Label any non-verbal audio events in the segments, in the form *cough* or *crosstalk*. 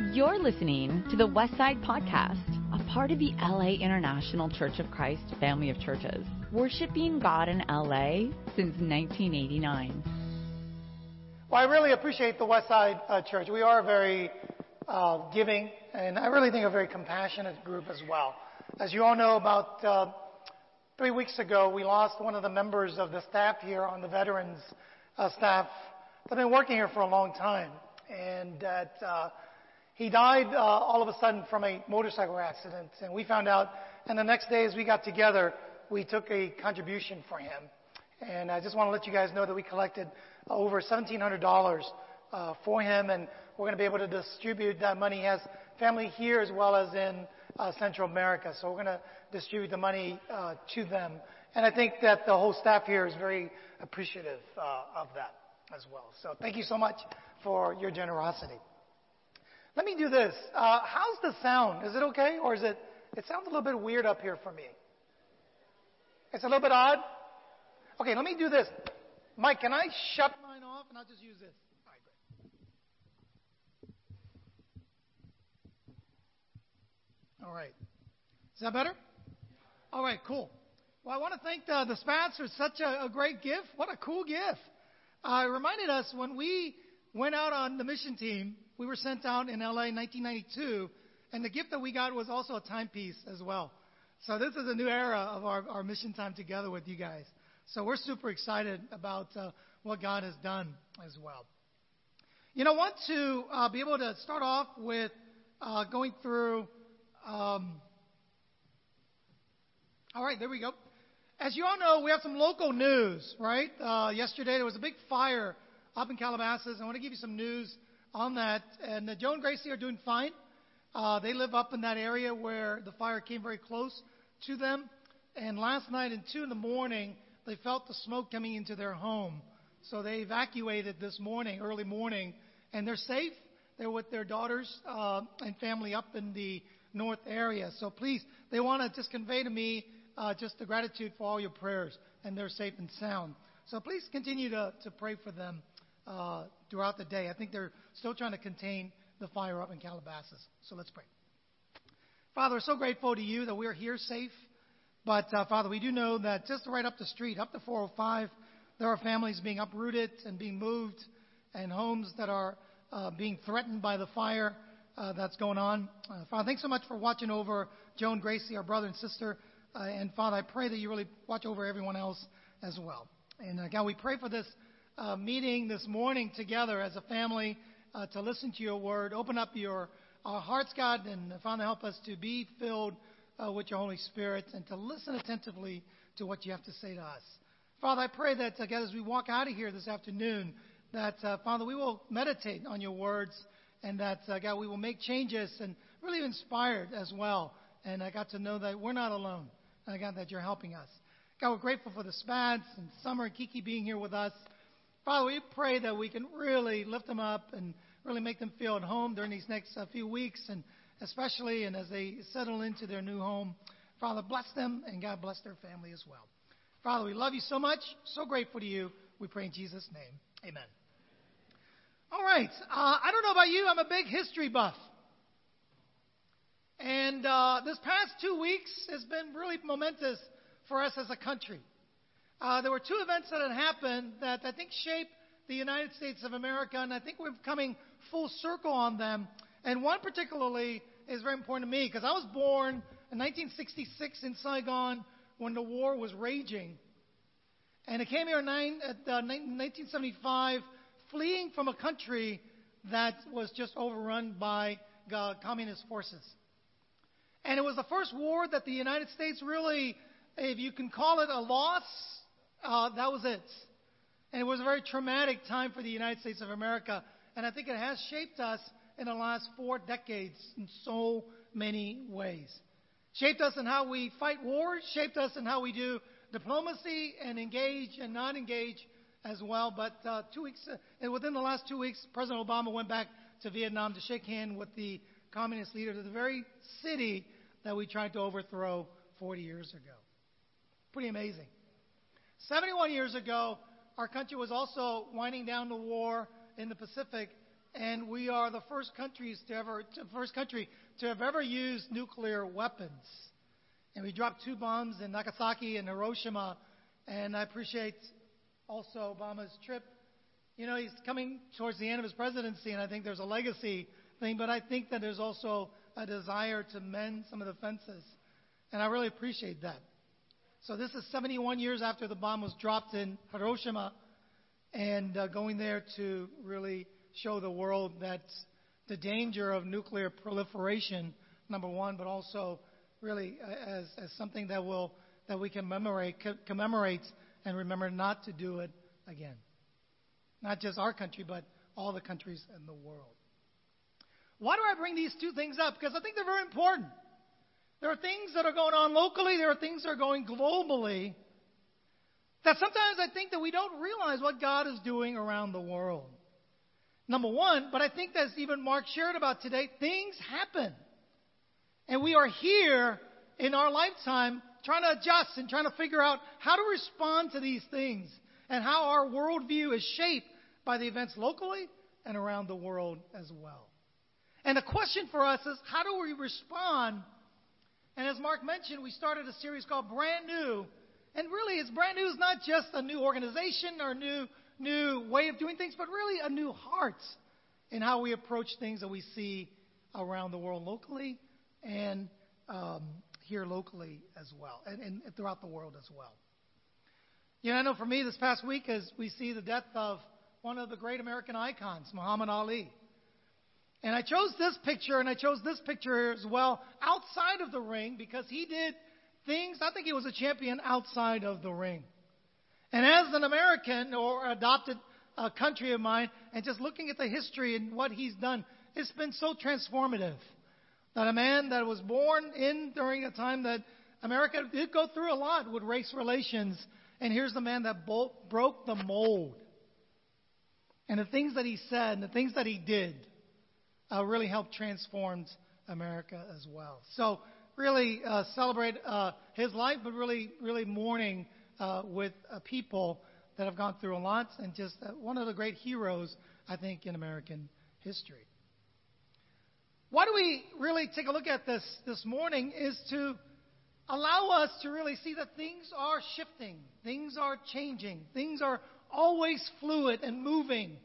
You're listening to the Westside Podcast, a part of the LA International Church of Christ family of churches, worshiping God in LA since 1989. Well, I really appreciate the Westside uh, Church. We are very uh, giving, and I really think a very compassionate group as well. As you all know, about uh, three weeks ago, we lost one of the members of the staff here on the veterans uh, staff that have been working here for a long time, and that uh, he died uh, all of a sudden from a motorcycle accident. And we found out, and the next day as we got together, we took a contribution for him. And I just want to let you guys know that we collected over $1,700 uh, for him, and we're going to be able to distribute that money. He has family here as well as in uh, Central America, so we're going to distribute the money uh, to them. And I think that the whole staff here is very appreciative uh, of that as well. So thank you so much for your generosity. Let me do this. Uh, how's the sound? Is it okay, or is it? It sounds a little bit weird up here for me. It's a little bit odd. Okay, let me do this. Mike, can I shut mine off and I'll just use this? All right. Is that better? All right, cool. Well, I want to thank the, the Spats for such a, a great gift. What a cool gift. Uh, it reminded us when we went out on the mission team, we were sent out in LA in 1992, and the gift that we got was also a timepiece as well. So this is a new era of our, our mission time together with you guys. So we're super excited about uh, what God has done as well. You know, I want to uh, be able to start off with uh, going through. Um, all right, there we go. As you all know, we have some local news, right? Uh, yesterday there was a big fire up in Calabasas. I want to give you some news on that. And uh, Joe and Gracie are doing fine. Uh, they live up in that area where the fire came very close to them. And last night at 2 in the morning, they felt the smoke coming into their home. So they evacuated this morning, early morning, and they're safe. They're with their daughters uh, and family up in the north area. So please, they want to just convey to me uh, just the gratitude for all your prayers, and they're safe and sound. So please continue to, to pray for them throughout the day. I think they're still trying to contain the fire up in Calabasas. So let's pray. Father, we're so grateful to you that we're here safe. But uh, Father, we do know that just right up the street, up the 405, there are families being uprooted and being moved, and homes that are uh, being threatened by the fire uh, that's going on. Uh, Father, thanks so much for watching over Joan Gracie, our brother and sister. Uh, and Father, I pray that you really watch over everyone else as well. And uh, God, we pray for this uh, meeting this morning together as a family uh, to listen to your word. Open up your our hearts, God, and Father, help us to be filled uh, with your Holy Spirit and to listen attentively to what you have to say to us. Father, I pray that, again, as we walk out of here this afternoon, that, uh, Father, we will meditate on your words and that, uh, God, we will make changes and really inspired as well. And I got to know that we're not alone. And that you're helping us. God, we're grateful for the Spads and Summer and Kiki being here with us. Father, we pray that we can really lift them up and really make them feel at home during these next uh, few weeks, and especially and as they settle into their new home. Father, bless them, and God bless their family as well. Father, we love you so much, so grateful to you. We pray in Jesus' name. Amen. All right. Uh, I don't know about you, I'm a big history buff. And uh, this past two weeks has been really momentous for us as a country. Uh, there were two events that had happened that I think shaped the United States of America, and I think we're coming full circle on them. And one particularly is very important to me because I was born in 1966 in Saigon when the war was raging. And I came here in nine, uh, 1975 fleeing from a country that was just overrun by uh, communist forces. And it was the first war that the United States really, if you can call it a loss, uh, that was it. And it was a very traumatic time for the United States of America. And I think it has shaped us in the last four decades in so many ways. Shaped us in how we fight wars, shaped us in how we do diplomacy and engage and not engage as well. But uh, two weeks, uh, within the last two weeks, President Obama went back to Vietnam to shake hand with the communist leaders of the very city that we tried to overthrow 40 years ago. Pretty amazing. 71 years ago, our country was also winding down the war in the Pacific and we are the first countries to ever, first country to have ever used nuclear weapons. And we dropped two bombs in Nagasaki and Hiroshima. And I appreciate also Obama's trip. You know, he's coming towards the end of his presidency, and I think there's a legacy thing, but I think that there's also a desire to mend some of the fences. And I really appreciate that. So this is 71 years after the bomb was dropped in Hiroshima, and uh, going there to really show the world that the danger of nuclear proliferation, number one, but also really as, as something that will that we can commemorate, commemorate and remember not to do it again. Not just our country, but all the countries in the world. Why do I bring these two things up? Because I think they're very important. There are things that are going on locally, there are things that are going globally that sometimes I think that we don't realize what God is doing around the world. Number one, but I think that's even Mark shared about today, things happen. And we are here in our lifetime trying to adjust and trying to figure out how to respond to these things and how our worldview is shaped by the events locally and around the world as well. And the question for us is how do we respond? And as Mark mentioned, we started a series called Brand New. And really, it's brand new is not just a new organization or a new new way of doing things, but really a new heart in how we approach things that we see around the world locally and um, here locally as well, and, and throughout the world as well. You know, I know for me this past week, as we see the death of one of the great American icons, Muhammad Ali. And I chose this picture, and I chose this picture as well outside of the ring because he did things, I think he was a champion outside of the ring. And as an American or adopted uh, country of mine, and just looking at the history and what he's done, it's been so transformative. That a man that was born in during a time that America did go through a lot with race relations, and here's the man that bo- broke the mold. And the things that he said and the things that he did uh, really helped transform America as well. So really uh, celebrate uh, his life, but really, really mourning uh, with uh, people that have gone through a lot and just uh, one of the great heroes, I think, in American history. Why do we really take a look at this this morning is to allow us to really see that things are shifting, things are changing, things are always fluid and moving.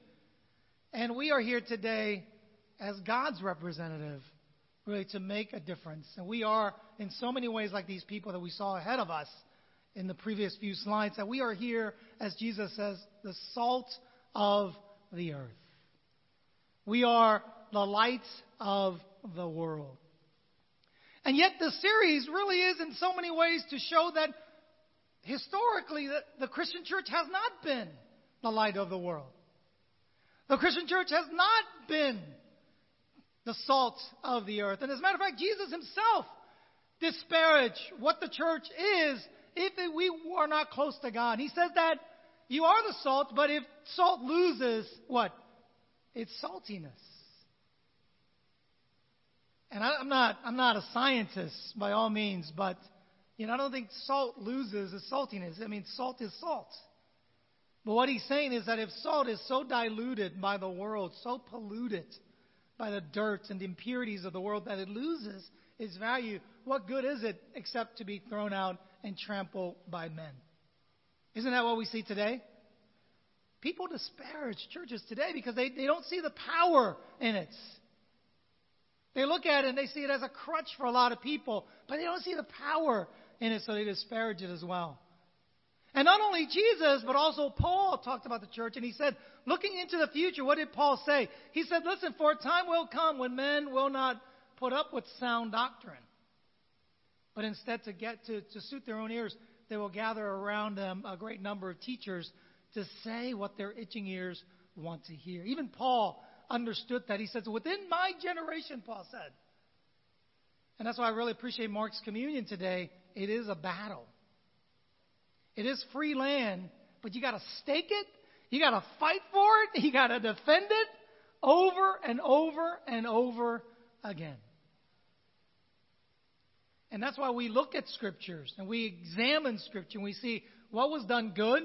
And we are here today as God's representative, really to make a difference. And we are, in so many ways, like these people that we saw ahead of us in the previous few slides that we are here, as Jesus says, the salt of the earth. We are the light of the world. And yet, the series really is, in so many ways, to show that historically the, the Christian church has not been the light of the world. The Christian church has not been the salt of the earth. And as a matter of fact, Jesus himself disparaged what the church is if we are not close to God. He says that you are the salt, but if salt loses what? Its saltiness. And I, am not I'm not a scientist by all means, but you know I don't think salt loses its saltiness. I mean salt is salt. But what he's saying is that if salt is so diluted by the world, so polluted by the dirt and impurities of the world that it loses its value, what good is it except to be thrown out and trampled by men? Isn't that what we see today? People disparage churches today because they, they don't see the power in it. They look at it and they see it as a crutch for a lot of people, but they don't see the power in it, so they disparage it as well. And not only Jesus, but also Paul talked about the church, and he said, looking into the future, what did Paul say? He said, Listen, for a time will come when men will not put up with sound doctrine. But instead, to get to, to suit their own ears, they will gather around them a great number of teachers to say what their itching ears want to hear. Even Paul understood that. He says, Within my generation, Paul said. And that's why I really appreciate Mark's communion today. It is a battle. It is free land, but you got to stake it. You got to fight for it. *laughs* You got to defend it over and over and over again. And that's why we look at scriptures and we examine scripture and we see what was done good.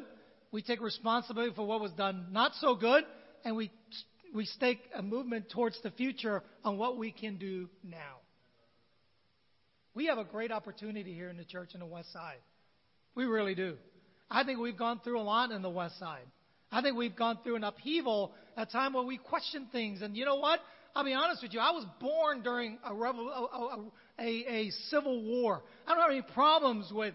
We take responsibility for what was done not so good, and we we stake a movement towards the future on what we can do now. We have a great opportunity here in the church in the West Side. We really do. I think we've gone through a lot in the West Side. I think we've gone through an upheaval, a time where we question things. And you know what? I'll be honest with you. I was born during a, revol- a, a, a civil war. I don't have any problems with,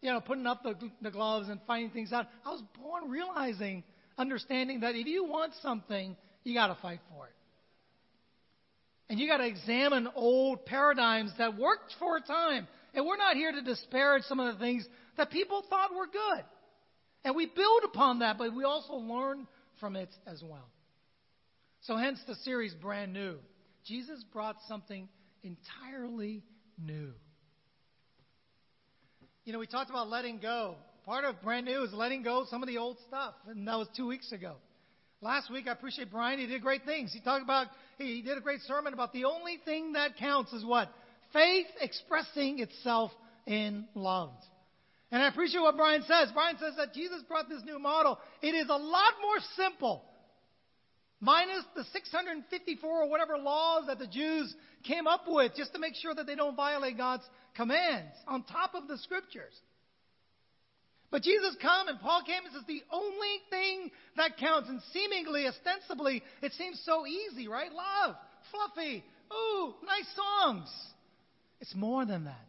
you know, putting up the, the gloves and finding things out. I was born realizing, understanding that if you want something, you got to fight for it. And you got to examine old paradigms that worked for a time. And we're not here to disparage some of the things that people thought were good. And we build upon that, but we also learn from it as well. So, hence the series Brand New. Jesus brought something entirely new. You know, we talked about letting go. Part of Brand New is letting go of some of the old stuff, and that was two weeks ago. Last week, I appreciate Brian. He did great things. He talked about, he did a great sermon about the only thing that counts is what? Faith expressing itself in love. And I appreciate what Brian says. Brian says that Jesus brought this new model. It is a lot more simple. Minus the 654 or whatever laws that the Jews came up with just to make sure that they don't violate God's commands on top of the scriptures. But Jesus come and Paul came and says the only thing that counts, and seemingly, ostensibly, it seems so easy, right? Love, fluffy, ooh, nice songs. It's more than that.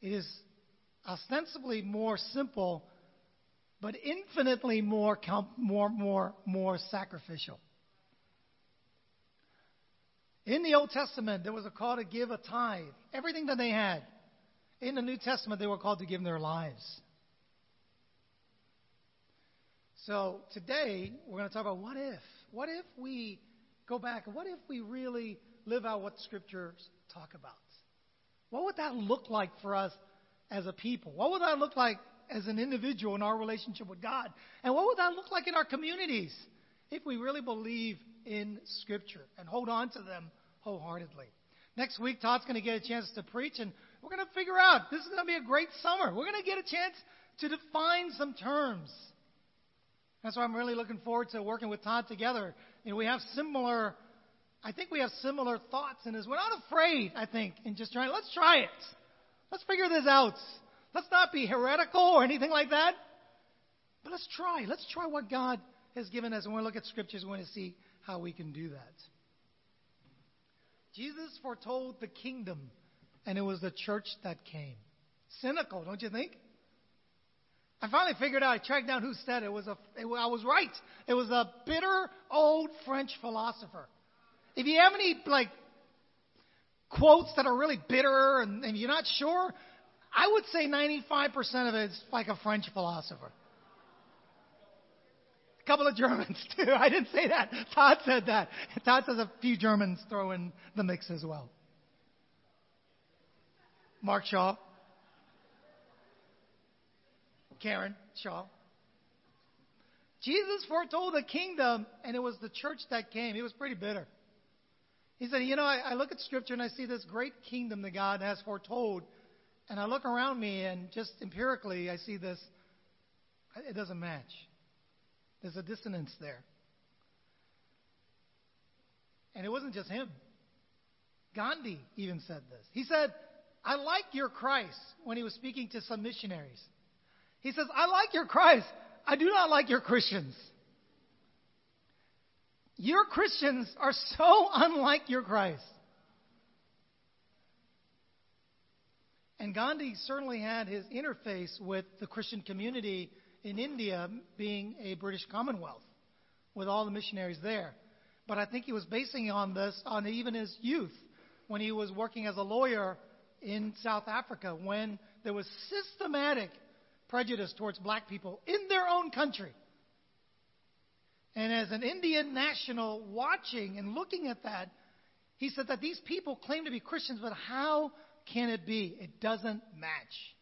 It is ostensibly more simple, but infinitely more, more, more, more sacrificial. In the Old Testament, there was a call to give a tithe, everything that they had. In the New Testament, they were called to give their lives. So today, we're going to talk about what if. What if we go back? What if we really live out what the Scriptures talk about? What would that look like for us as a people? What would that look like as an individual in our relationship with God? And what would that look like in our communities if we really believe in Scripture and hold on to them wholeheartedly? Next week, Todd's going to get a chance to preach, and we're going to figure out this is going to be a great summer. We're going to get a chance to define some terms. That's why I'm really looking forward to working with Todd together. You know, we have similar, I think we have similar thoughts in this. We're not afraid, I think, in just trying, let's try it. Let's figure this out. Let's not be heretical or anything like that. But let's try. Let's try what God has given us. And when we look at scriptures, we want to see how we can do that. Jesus foretold the kingdom, and it was the church that came. Cynical, don't you think? I finally figured out. I tracked down who said it. it was a. It, I was right. It was a bitter old French philosopher. If you have any like quotes that are really bitter and, and you're not sure, I would say 95% of it is like a French philosopher. A couple of *laughs* Germans too. I didn't say that. Todd said that. Todd says a few Germans throw in the mix as well. Mark Shaw. Karen Shaw. Jesus foretold the kingdom, and it was the church that came. He was pretty bitter. He said, You know, I, I look at Scripture and I see this great kingdom that God has foretold, and I look around me and just empirically I see this. It doesn't match. There's a dissonance there. And it wasn't just him. Gandhi even said this. He said, I like your Christ when he was speaking to some missionaries. He says, I like your Christ. I do not like your Christians. Your Christians are so unlike your Christ. And Gandhi certainly had his interface with the Christian community in India, being a British Commonwealth, with all the missionaries there. But I think he was basing on this on even his youth, when he was working as a lawyer in South Africa, when there was systematic prejudice towards black people in their own country. And as an Indian national watching and looking at that, he said that these people claim to be Christians, but how can it be? It doesn't match.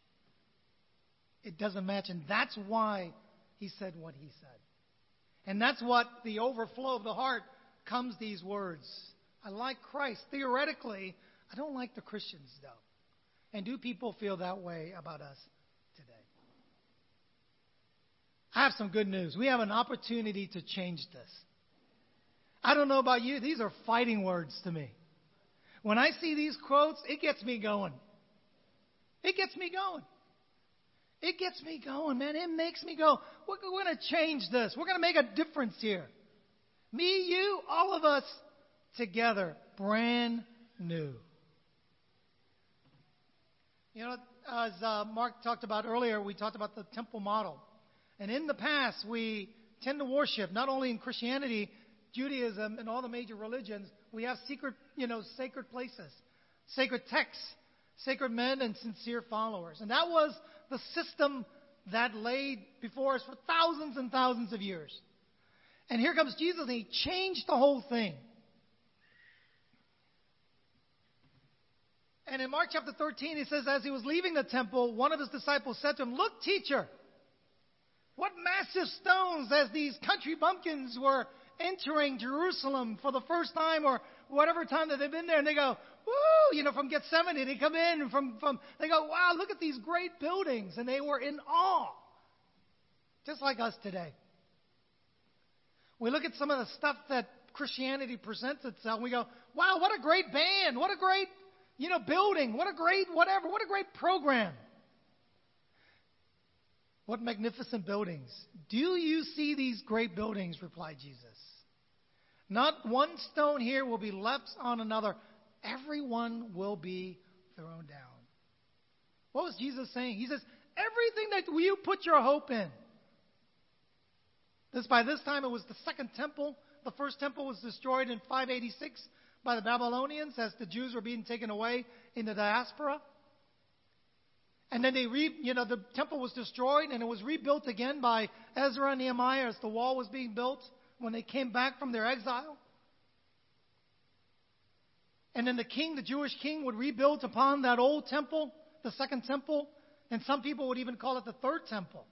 It doesn't match. And that's why he said what he said. And that's what the overflow of the heart comes these words. I like Christ. Theoretically, I don't like the Christians, though. And do people feel that way about us I have some good news. We have an opportunity to change this. I don't know about you, these are fighting words to me. When I see these quotes, it gets me going. It gets me going. It gets me going, man. It makes me go, we're, going to change this. We're going to make a difference here. Me, you, all of us together, brand new. You know, as uh, Mark talked about earlier, we talked about the temple model. And in the past, we tend to worship, not only in Christianity, Judaism, and all the major religions, we have secret, you know, sacred places, sacred texts, sacred men, and sincere followers. And that was the system that laid before us for thousands and thousands of years. And here comes Jesus, and he changed the whole thing. And in Mark chapter 13, he says, as he was leaving the temple, one of his disciples said to him, Look, teacher, what massive stones as these country bumpkins were entering Jerusalem for the first time or whatever time that they've been there. And they go, Woo, you know, from Gethsemane, they come in from, from, they go, Wow, look at these great buildings. And they were in awe. Just like us today. We look at some of the stuff that Christianity presents itself, and we go, Wow, what a great band. What a great you know, building. What a great, whatever. What a great program. What magnificent buildings. Do you see these great buildings? replied Jesus. Not one stone here will be left on another. Everyone will be thrown down. What was Jesus saying? He says, everything that you put your hope in. This by this time it was the second temple. The first temple was destroyed in 586 by the Babylonians as the Jews were being taken away in the diaspora. And then they re, you know, the temple was destroyed and it was rebuilt again by Ezra and Nehemiah as the wall was being built when they came back from their exile. And then the king, the Jewish king, would rebuild upon that old temple, the second temple, and some people would even call it the third temple.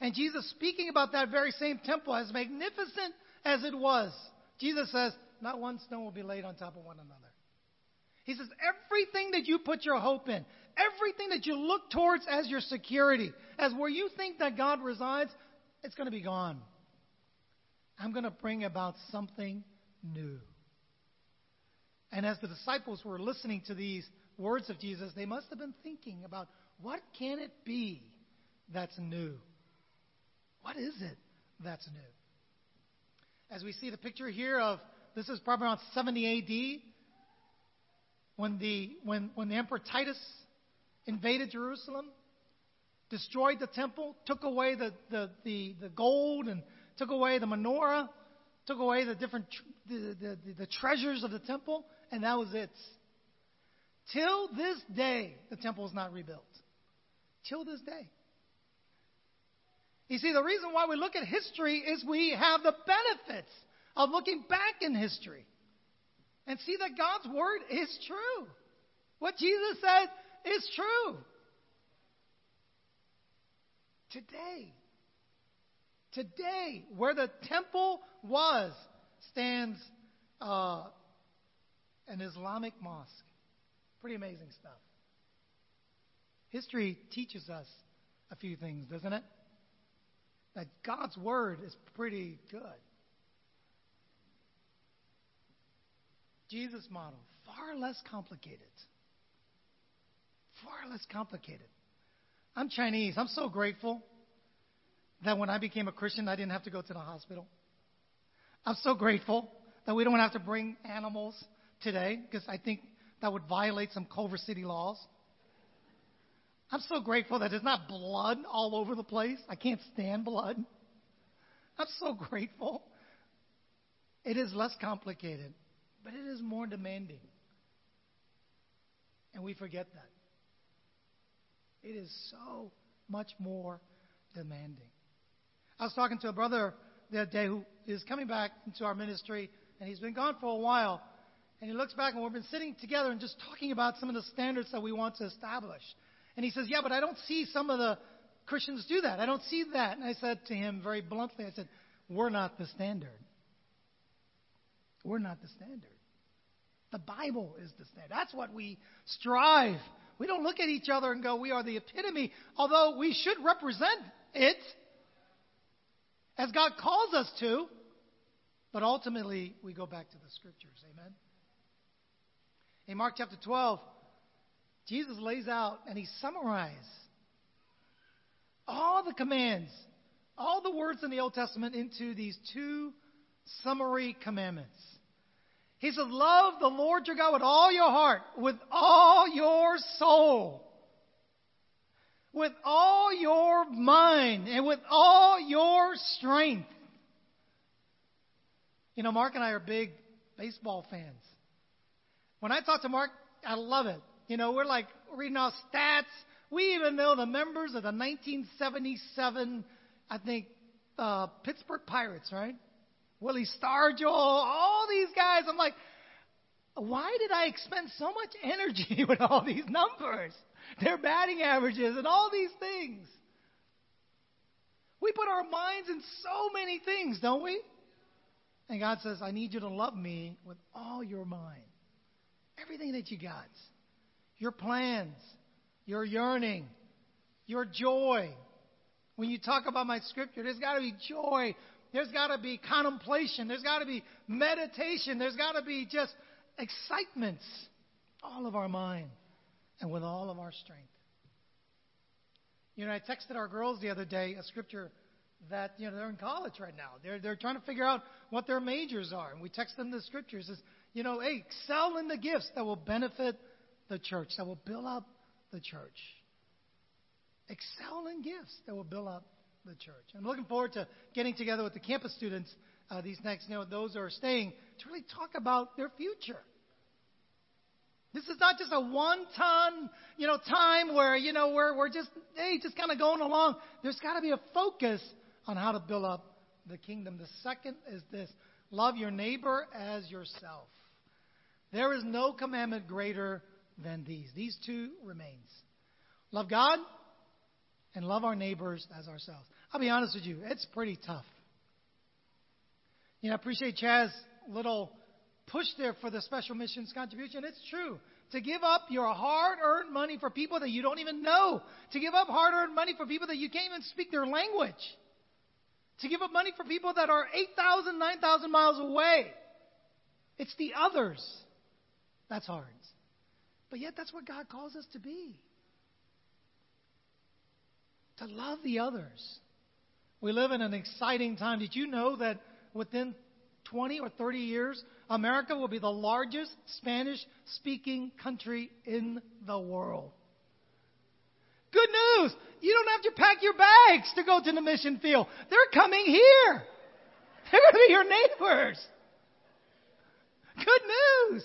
And Jesus speaking about that very same temple, as magnificent as it was, Jesus says, not one stone will be laid on top of one another. He says, everything that you put your hope in, everything that you look towards as your security, as where you think that God resides, it's going to be gone. I'm going to bring about something new. And as the disciples were listening to these words of Jesus, they must have been thinking about what can it be that's new? What is it that's new? As we see the picture here of this is probably around 70 AD when the, when, when the Emperor Titus invaded Jerusalem, destroyed the temple, took away the, the, the, the gold and took away the menorah, took away the different the, the, the treasures of the temple, and that was it. Till this day, the temple is not rebuilt. Till this day. You see, the reason why we look at history is we have the benefits of looking back in history and see that God's word is true. What Jesus said is true. Today, today, where the temple was, stands uh, an Islamic mosque. Pretty amazing stuff. History teaches us a few things, doesn't it? That God's word is pretty good. Jesus' model, far less complicated. Far less complicated. I'm Chinese. I'm so grateful that when I became a Christian, I didn't have to go to the hospital. I'm so grateful that we don't have to bring animals today because I think that would violate some Culver City laws. I'm so grateful that there's not blood all over the place. I can't stand blood. I'm so grateful. It is less complicated but it is more demanding. And we forget that. It is so much more demanding. I was talking to a brother the other day who is coming back into our ministry, and he's been gone for a while. And he looks back, and we've been sitting together and just talking about some of the standards that we want to establish. And he says, Yeah, but I don't see some of the Christians do that. I don't see that. And I said to him very bluntly, I said, We're not the standard. We're not the standard. The Bible is the standard. That's what we strive. We don't look at each other and go, we are the epitome, although we should represent it as God calls us to. But ultimately, we go back to the scriptures. Amen. In Mark chapter 12, Jesus lays out and he summarizes all the commands, all the words in the Old Testament into these two summary commandments. He says, Love the Lord your God with all your heart, with all your soul, with all your mind, and with all your strength. You know, Mark and I are big baseball fans. When I talk to Mark, I love it. You know, we're like reading our stats. We even know the members of the 1977, I think, uh, Pittsburgh Pirates, right? Willie Stargell, all these guys. I'm like, why did I expend so much *laughs* energy *laughs* with all these numbers? Their batting averages and all these things. We put our minds in so many things, don't we? And God says, I need you to love me with all your mind. Everything that you got. Your plans, your yearning, your joy. When you talk about my scripture, there's got to be joy. There's got to be contemplation. There's got to be meditation. There's got to be just excitement. All of our mind and with all of our strength. You know, I texted our girls the other day a scripture that you know they're in college right now. They're they're trying to figure out what their majors are, and we text them the scriptures. Says, you know, hey, excel in the gifts that will benefit the church, that will build up the church. Excel in gifts that will build up the church. I'm looking forward to getting together with the campus students uh, these next, you know, those who are staying to really talk about their future. This is not just a one-time, you know, time where you know we're we're just hey just kind of going along. There's got to be a focus on how to build up the kingdom. The second is this love your neighbor as yourself. There is no commandment greater than these. These two remains. Love God and love our neighbors as ourselves. I'll be honest with you, it's pretty tough. You know, I appreciate Chaz's little push there for the special missions contribution. It's true. To give up your hard earned money for people that you don't even know. To give up hard earned money for people that you can't even speak their language to give up money for people that are 8,000, 9,000 miles away. It's the others. That's hard. But yet, that's what God calls us to be to love the others. We live in an exciting time. Did you know that within 20 or 30 years, America will be the largest Spanish speaking country in the world? Good news. You don't have to pack your bags to go to the mission field. They're coming here. They're going to be your neighbors. Good news.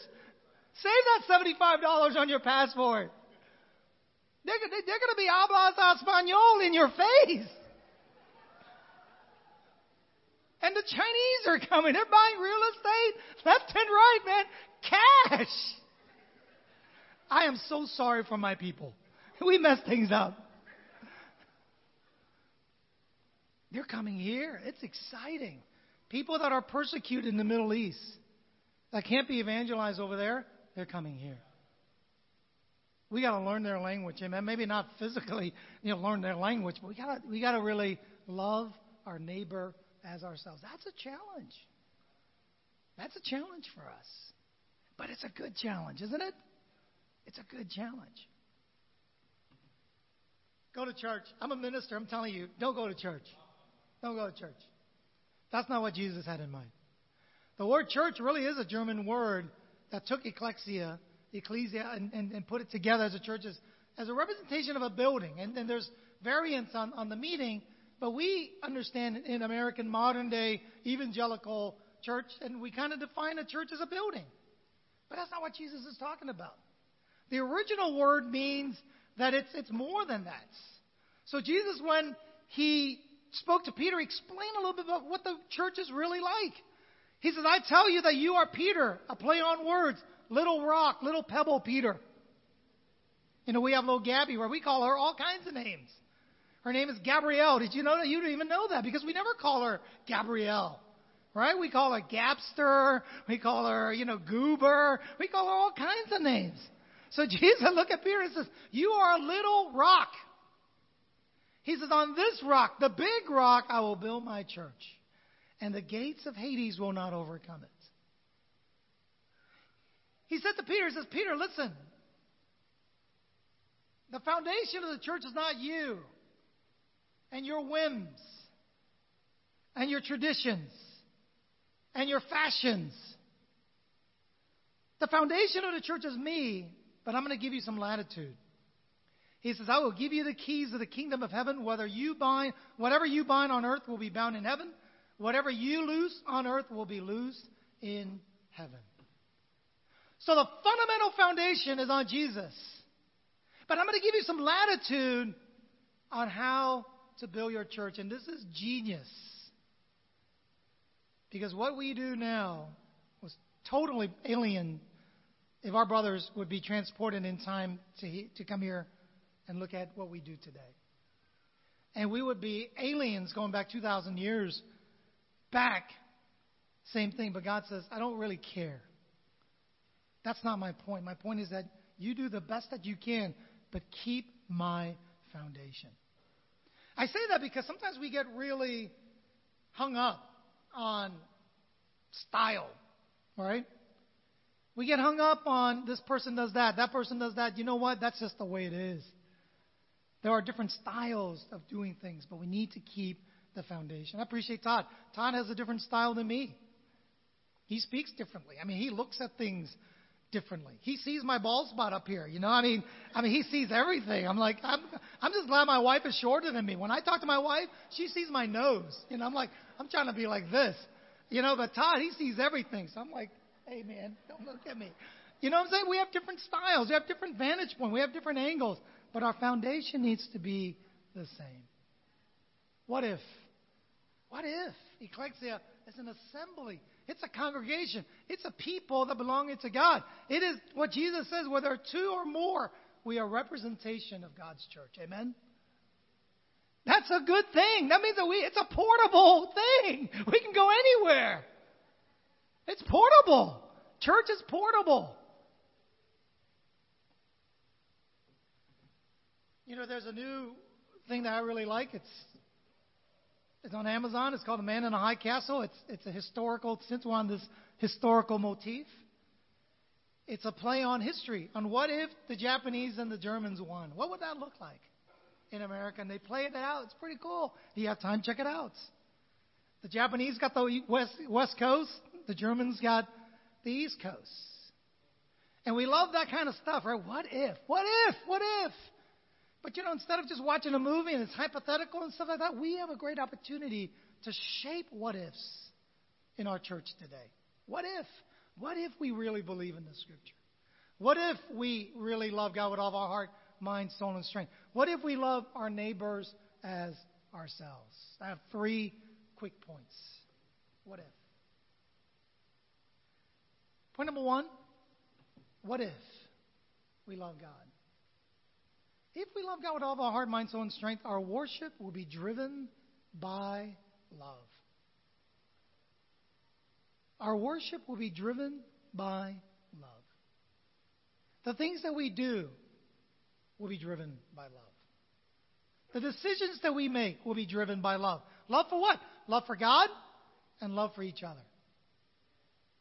Save that $75 on your passport. They're, they're going to be hablas español in your face. And the Chinese are coming. They're buying real estate left and right, man. Cash. I am so sorry for my people. we mess things up. They're coming here. It's exciting. People that are persecuted in the Middle East that can't be evangelized over there, they're coming here. We got to learn their language, amen. Maybe not physically, you know, learn their language, but we got to we got to really love our neighbor as ourselves. That's a challenge. That's a challenge for us. But it's a good challenge, isn't it? It's a good challenge. Go to church. I'm a minister. I'm telling you, don't go to church. Don't go to church. That's not what Jesus had in mind. The word church really is a German word that took ecclesia, ecclesia, and, and, and put it together as a church as, as a representation of a building. And, and there's variants on, on the meaning, but we understand in American modern day evangelical church, and we kind of define a church as a building. But that's not what Jesus is talking about. The original word means that it's, it's more than that. So Jesus, when he spoke to Peter, explained a little bit about what the church is really like. He says, I tell you that you are Peter, a play on words, little rock, little pebble Peter. You know, we have little Gabby where we call her all kinds of names. Her name is Gabrielle. Did you know that? You didn't even know that because we never call her Gabrielle. Right? We call her Gapster. We call her, you know, Goober. We call her all kinds of names. So *laughs* Jesus look at Peter and says, You are a little rock. He says, On this rock, the big rock, I will build my church. and the gates of Hades will not overcome it. He said to Peter, he says, Peter, listen. The foundation of the church is not you and your whims and your traditions and your fashions. The foundation of the church is me, but I'm going to give you some latitude. He says, I will give you the keys of the kingdom of heaven. Whether you bind, whatever you bind on earth will be bound in heaven. Whatever you loose on earth will be loosed in heaven. So the fundamental foundation is on Jesus. But I'm going to give you some latitude on how to build your church. And this is genius. Because what we do now was totally alien if our brothers would be transported in time to, to come here and look at what we do today. And we would be aliens going back 2,000 years back. Same thing, but God says, I don't really care. That's not my point. My point is that you do the best that you can, but keep my foundation. I say that because sometimes we get really hung up on style, right? We get hung up on this person does that, that person does that. You know what? That's just the way it is. There are different styles of doing things, but we need to keep the foundation. I appreciate Todd. Todd has a different style than me. He speaks differently. I mean, he looks at things differently. He sees my bald spot up here. You know, I mean, I mean, he sees everything. I'm like, I'm, I'm just glad my wife is shorter than me. When I talk to my wife, she sees my nose. You know, I'm like, I'm trying to be like this. You know, but Todd, he sees everything. So I'm like, hey man, don't look at me. You know what I'm saying? We have different styles. We have different vantage points. We have different angles. But our foundation needs to be the same. What if? What if? Ecclesia is an assembly. It's a congregation. It's a people that belong to God. It is what Jesus says, where there are two or more, we are representation of God's church. Amen? That's a good thing. That means that we, it's a portable thing. We can go anywhere. It's portable. Church is portable. You know, there's a new thing that I really like. It's it's on Amazon. It's called A Man in a High Castle. It's it's a historical. Since we're on this historical motif, it's a play on history. On what if the Japanese and the Germans won? What would that look like in America? And they play it out. It's pretty cool. If you have time, check it out. The Japanese got the west west coast. The Germans got the east coast. And we love that kind of stuff, right? What if? What if? What if? But you know, instead of just watching a movie and it's hypothetical and stuff like that, we have a great opportunity to shape what ifs in our church today. What if? What if we really believe in the scripture? What if we really love God with all of our heart, mind, soul, and strength? What if we love our neighbors as ourselves? I have three quick points. What if? Point number one what if we love God? If we love God with all of our heart, mind, soul, and strength, our worship will be driven by love. Our worship will be driven by love. The things that we do will be driven by love. The decisions that we make will be driven by love. Love for what? Love for God and love for each other.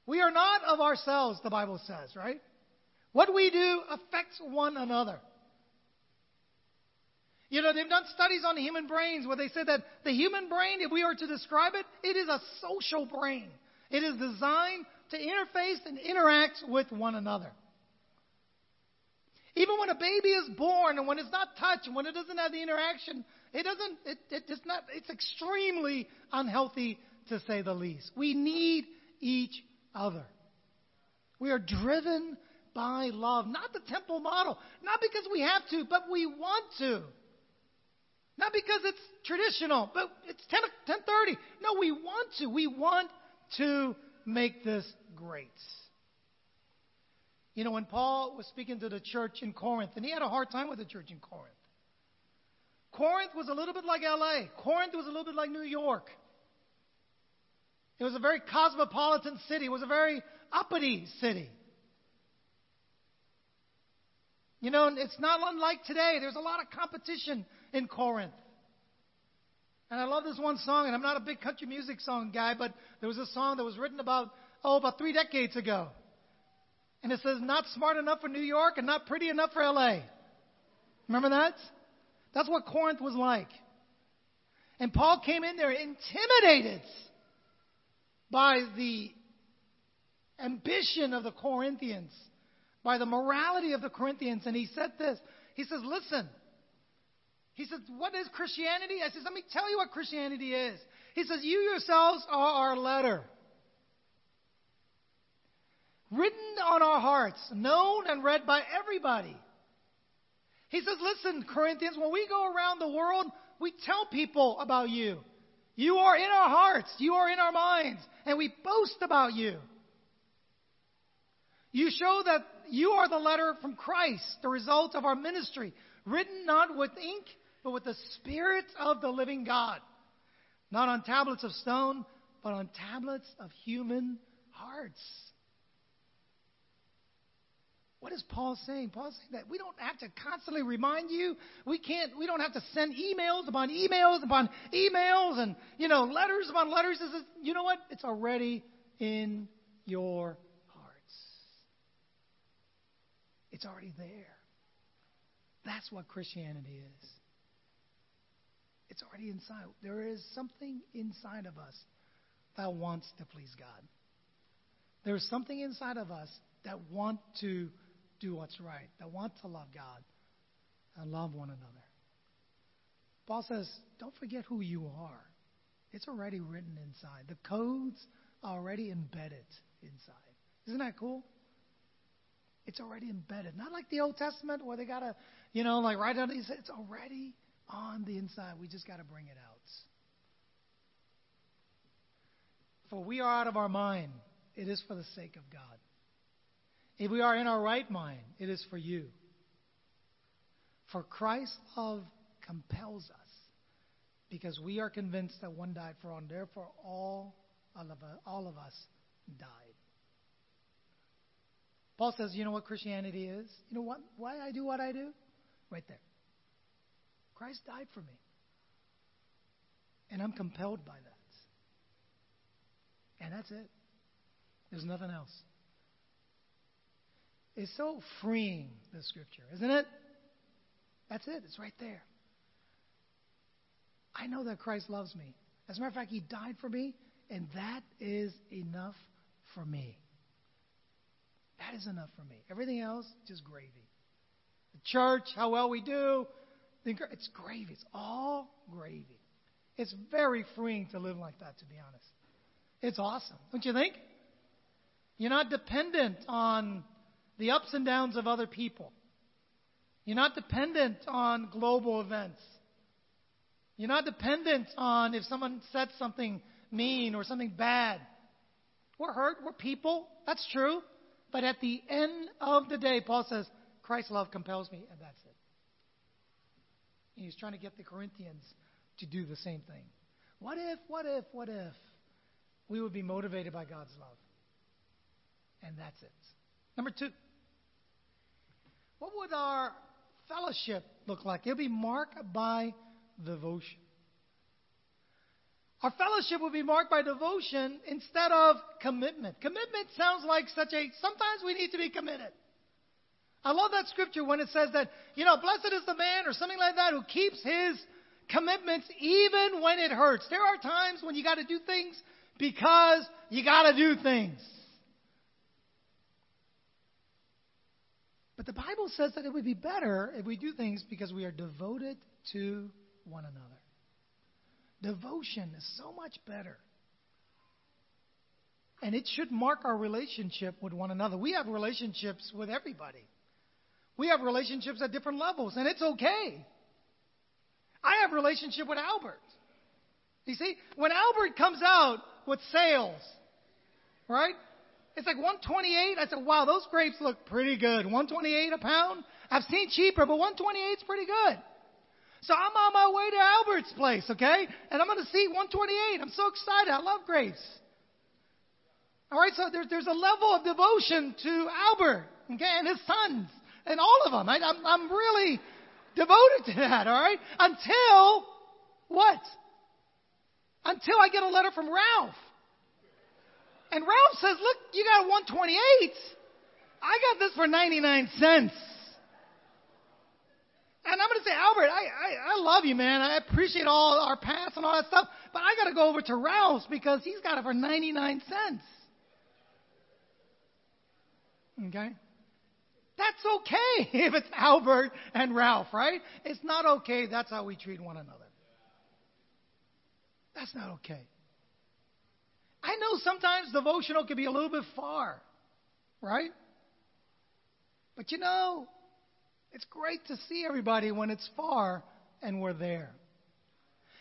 We are not of ourselves, the Bible says, right? What we do affects one another. You know, they've done studies on human brains where they said that the human brain, if we were to describe it, it is a social brain. It is designed to interface and interact with one another. Even when a baby is born and when it's not touched and when it doesn't have the interaction, it doesn't, it, it, it's not, it's extremely unhealthy to say the least. We need each other. We are driven by love, not the temple model, not because we have to, but we want to. Not because it's traditional, but it's 10, 1030. No, we want to. We want to make this great. You know, when Paul was speaking to the church in Corinth, and he had a hard time with the church in Corinth. Corinth was a little bit like LA. Corinth was a little bit like New York. It was a very cosmopolitan city. It was a very uppity city. You know, it's not unlike today. There's a lot of competition in Corinth. And I love this one song, and I'm not a big country music song guy, but there was a song that was written about, oh, about three decades ago. And it says, not smart enough for New York and not pretty enough for LA. Remember that? That's what Corinth was like. And Paul came in there intimidated by the ambition of the Corinthians, by the morality of the Corinthians. And he said this He says, Listen, he says, What is Christianity? I says, Let me tell you what Christianity is. He says, You yourselves are our letter. Written on our hearts, known and read by everybody. He says, Listen, Corinthians, when we go around the world, we tell people about you. You are in our hearts, you are in our minds, and we boast about you. You show that you are the letter from Christ, the result of our ministry, written not with ink, but with the Spirit of the living God. Not on tablets of stone, but on tablets of human hearts. What is Paul saying? Paul's saying that we don't have to constantly remind you. We can't. We don't have to send emails upon emails upon emails and you know letters upon letters. You know what? It's already in your hearts. It's already there. That's what Christianity is. It's already inside. There is something inside of us that wants to please God. There's something inside of us that want to do what's right, that want to love God and love one another. Paul says, don't forget who you are. It's already written inside. The codes are already embedded inside. Isn't that cool? It's already embedded. Not like the Old Testament where they got to, you know, like write down. It's already on the inside. We just got to bring it out. For we are out of our mind. It is for the sake of God. If we are in our right mind, it is for you. For Christ's love compels us because we are convinced that one died for all, and therefore all, all, of, all of us died. Paul says, you know what Christianity is? You know what, why I do what I do? Right there. Christ died for me. And I'm compelled by that. And that's it. There's nothing else It's so freeing, the scripture, isn't it? That's it, it's right there. I know that Christ loves me. As a matter of fact, He died for me, and that is enough for me. That is enough for me. Everything else, just gravy. The church, how well we do, it's gravy. It's all gravy. It's very freeing to live like that, to be honest. It's awesome, don't you think? You're not dependent on the ups and downs of other people. You're not dependent on global events. You're not dependent on if someone said something mean or something bad. We're hurt, we're people, that's true. But at the end of the day, Paul says, Christ's love compels me, and that's it. And he's trying to get the Corinthians to do the same thing. What if, what if, what if we would be motivated by God's love? And that's it. Number two. What would our fellowship look like? It'll be marked by devotion. Our fellowship will be marked by devotion instead of commitment. Commitment sounds like such a, sometimes we need to be committed. I love that scripture when it says that, you know, blessed is the man or something like that who keeps his commitments even when it hurts. There are times when you got to do things because you got to do things. But the Bible says that it would be better if we do things because we are devoted to one another. Devotion is so much better. And it should mark our relationship with one another. We have relationships with everybody. We have relationships at different levels, and it's okay. I have a relationship with Albert. You see, when Albert comes out with sales, right? It's like 128. I said, wow, those grapes look pretty good. 128 a pound? I've seen cheaper, but 128 is pretty good. So I'm on my way to Albert's place, okay? And I'm going to see 128. I'm so excited. I love grapes. All right, so there's, there's a level of devotion to Albert, okay, and his sons, and all of them. I, I'm, I'm really devoted to that, all right? Until what? until I get a letter from Ralph. And Ralph says, look, you got 128. I got this for 99 cents. And I'm going to say, Albert, I, I, I love you, man. I appreciate all our past and all that stuff. But I got to go over to Ralph's because he's got it for 99 cents. Okay? That's okay *laughs* if it's Albert and Ralph, right? It's not okay. That's how we treat one another. That's not okay. I know sometimes devotional can be a little bit far, right? But you know, it's great to see everybody when it's far and we're there.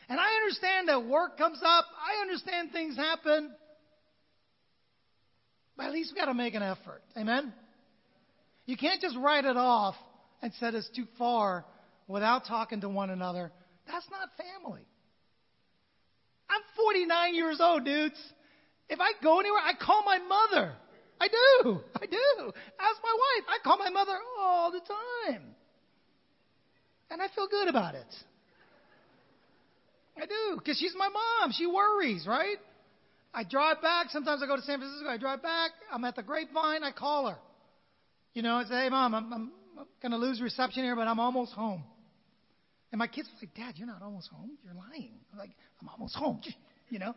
And I understand that work comes up. I understand things happen. But at least we've got to make an effort. Amen? You can't just write it off and say it's too far without talking to one another. That's not family. I'm 49 years old, dudes. If I go anywhere, I call my mother. I do. I do. Ask my wife. I call my mother all the time. And I feel good about it. I do. Because she's my mom. She worries, right? I drive back. Sometimes I go to San Francisco. I drive back. I'm at the grapevine. I call her. You know, I say, hey, mom, I'm, I'm going to lose reception here, but I'm almost home. And my kids are like, Dad, you're not almost home. You're lying. I'm like, I'm almost home. *laughs* You know?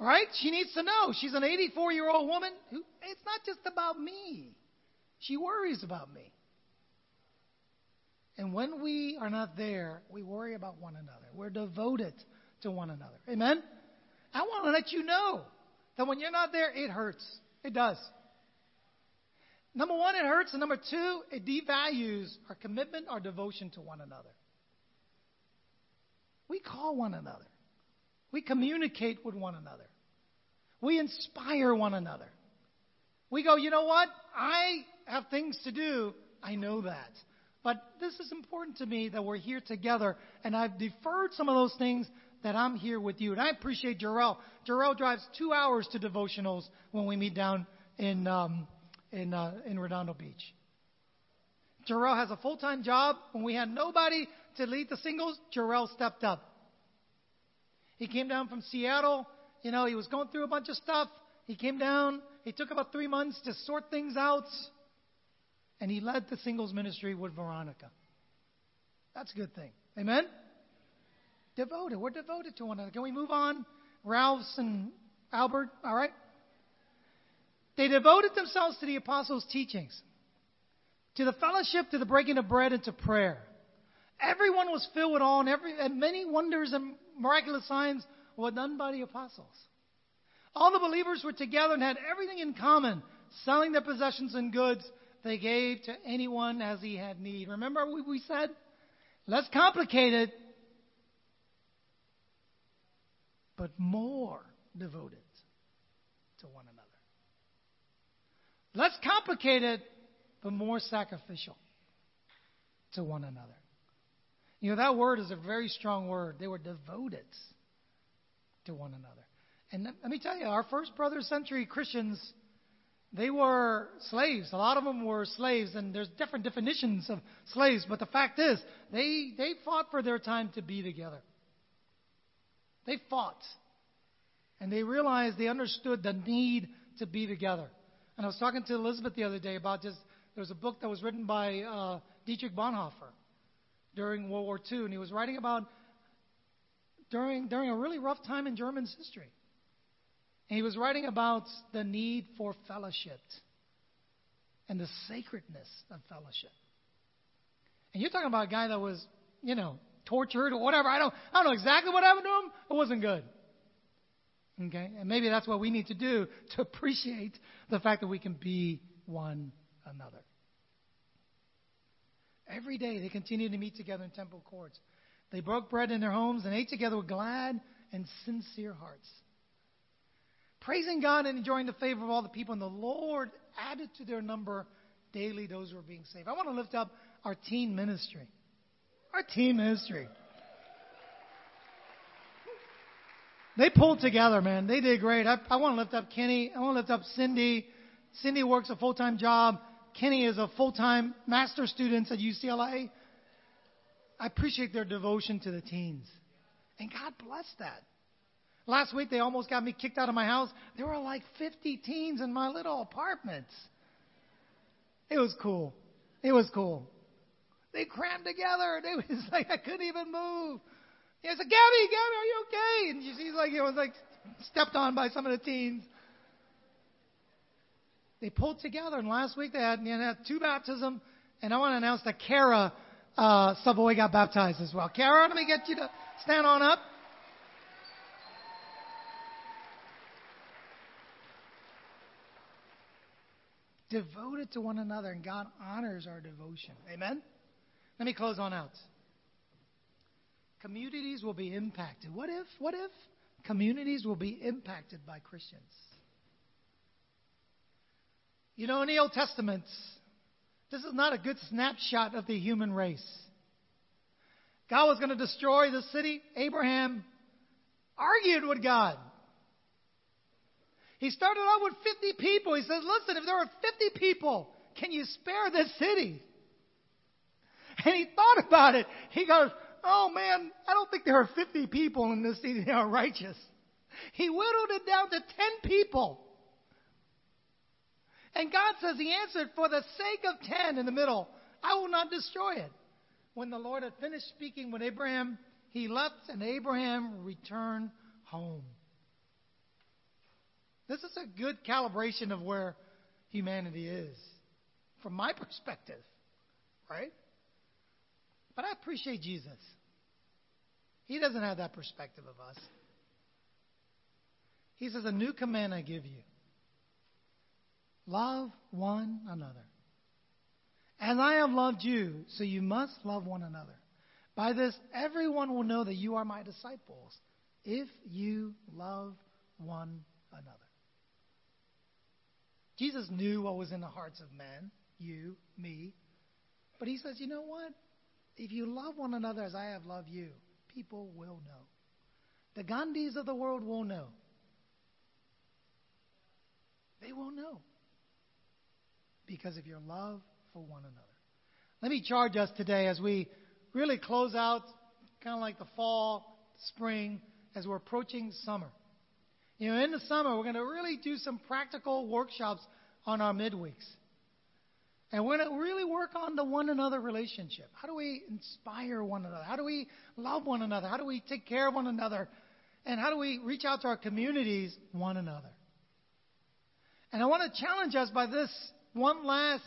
Right? She needs to know. She's an 84 year old woman who, it's not just about me. She worries about me. And when we are not there, we worry about one another. We're devoted to one another. Amen? I want to let you know that when you're not there, it hurts. It does. Number one, it hurts. And number two, it devalues our commitment, our devotion to one another. We call one another. We communicate with one another. We inspire one another. We go, you know what? I have things to do. I know that. But this is important to me that we're here together, and I've deferred some of those things that I'm here with you. And I appreciate Jarrell. Jarrell drives two hours to devotionals when we meet down in um, in uh, in Redondo Beach. Jarrell has a full time job. When we had nobody to lead the singles, Jarrell stepped up. He came down from Seattle. You know, he was going through a bunch of stuff. He came down. He took about three months to sort things out. And he led the singles ministry with Veronica. That's a good thing. Amen? Devoted. We're devoted to one another. Can we move on? Ralph's and Albert, all right? They devoted themselves to the apostles' teachings, to the fellowship, to the breaking of bread, and to prayer. Everyone was filled with awe, and, every, and many wonders and miraculous signs were done by the apostles. All the believers were together and had everything in common, selling their possessions and goods they gave to anyone as he had need. Remember what we said? Less complicated, but more devoted to one another. Less complicated, but more sacrificial to one another. You know, that word is a very strong word. They were devoted to one another. And let me tell you, our first brother century Christians, they were slaves. A lot of them were slaves, and there's different definitions of slaves, but the fact is, they, they fought for their time to be together. They fought. And they realized, they understood the need to be together. And I was talking to Elizabeth the other day about just, there was a book that was written by uh, Dietrich Bonhoeffer during World War II, and he was writing about during, during a really rough time in German's history. And he was writing about the need for fellowship and the sacredness of fellowship. And you're talking about a guy that was, you know, tortured or whatever. I don't, I don't know exactly what happened to him. It wasn't good. Okay? And maybe that's what we need to do to *laughs* appreciate the fact that we can be one another. Every day they continued to meet together in temple courts. They broke bread in their homes and ate together with glad and sincere hearts. Praising God and enjoying the favor of all the people, and the Lord added to their number daily those who were being saved. I want to lift up our teen ministry. Our teen ministry. They pulled together, man. They did great. I, I want to lift up Kenny. I want to lift up Cindy. Cindy works a full time job. Kenny is a full time master student at UCLA. I appreciate their devotion to the teens. And God blessed that. Last week, they almost got me kicked out of my house. There were like 50 teens in my little apartment. It was cool. It was cool. They crammed together, it was *laughs* like I couldn't even move. He said, Gabby, Gabby, are you okay? And she's like, it was like stepped on by some of the teens. They pulled together, and last week they had, had two baptisms, and I want to announce that Kara uh, got baptized as well. Kara, let me get you to stand on up. Devoted to one another, and God honors our devotion. Amen? Let me close on out. Communities will be impacted. What if, what if communities will be impacted by Christians? You know, in the Old Testament, this is not a good snapshot of the human race. God was going to destroy the city. Abraham argued with God. He started out with 50 people. He says, Listen, if there are 50 people, can you spare this city? And he thought about it. He goes, Oh man, I don't think there are 50 people in this city that are righteous. He whittled it down to 10 people. And God says He answered, For the sake of 10 in the middle, I will not destroy it. When the Lord had finished speaking with Abraham, he left and Abraham returned home. This is a good calibration of where humanity is, from my perspective, right? But I appreciate Jesus. He doesn't have that perspective of us. He says, A new command I give you love one another. As I have loved you, so you must love one another. By this, everyone will know that you are my disciples if you love one another. Jesus knew what was in the hearts of men, you, me. But he says, you know what? If you love one another as I have loved you, people will know. The Gandhis of the world will know. They will know. Because of your love for one another. Let me charge us today as we really close out, kind of like the fall, spring, as we're approaching summer. You know, in the summer, we're going to really do some practical workshops on our midweeks. And we're going to really work on the one another relationship. How do we inspire one another? How do we love one another? How do we take care of one another? And how do we reach out to our communities, one another? And I want to challenge us by this one last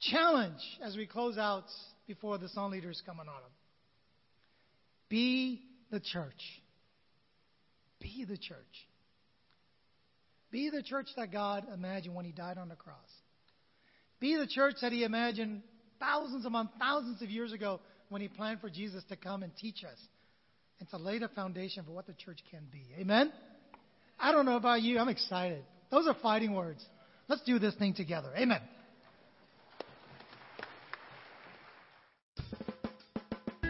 challenge as we close out before the song leaders come on autumn. Be the church. Be the church. Be the church that God imagined when He died on the cross. Be the church that He imagined thousands upon thousands of years ago when He planned for Jesus to come and teach us and to lay the foundation for what the church can be. Amen? I don't know about you. I'm excited. Those are fighting words. Let's do this thing together. Amen.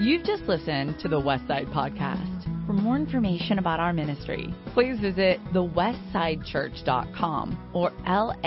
You've just listened to the Westside Podcast. For more information about our ministry, please visit thewestsidechurch.com or laicc.net.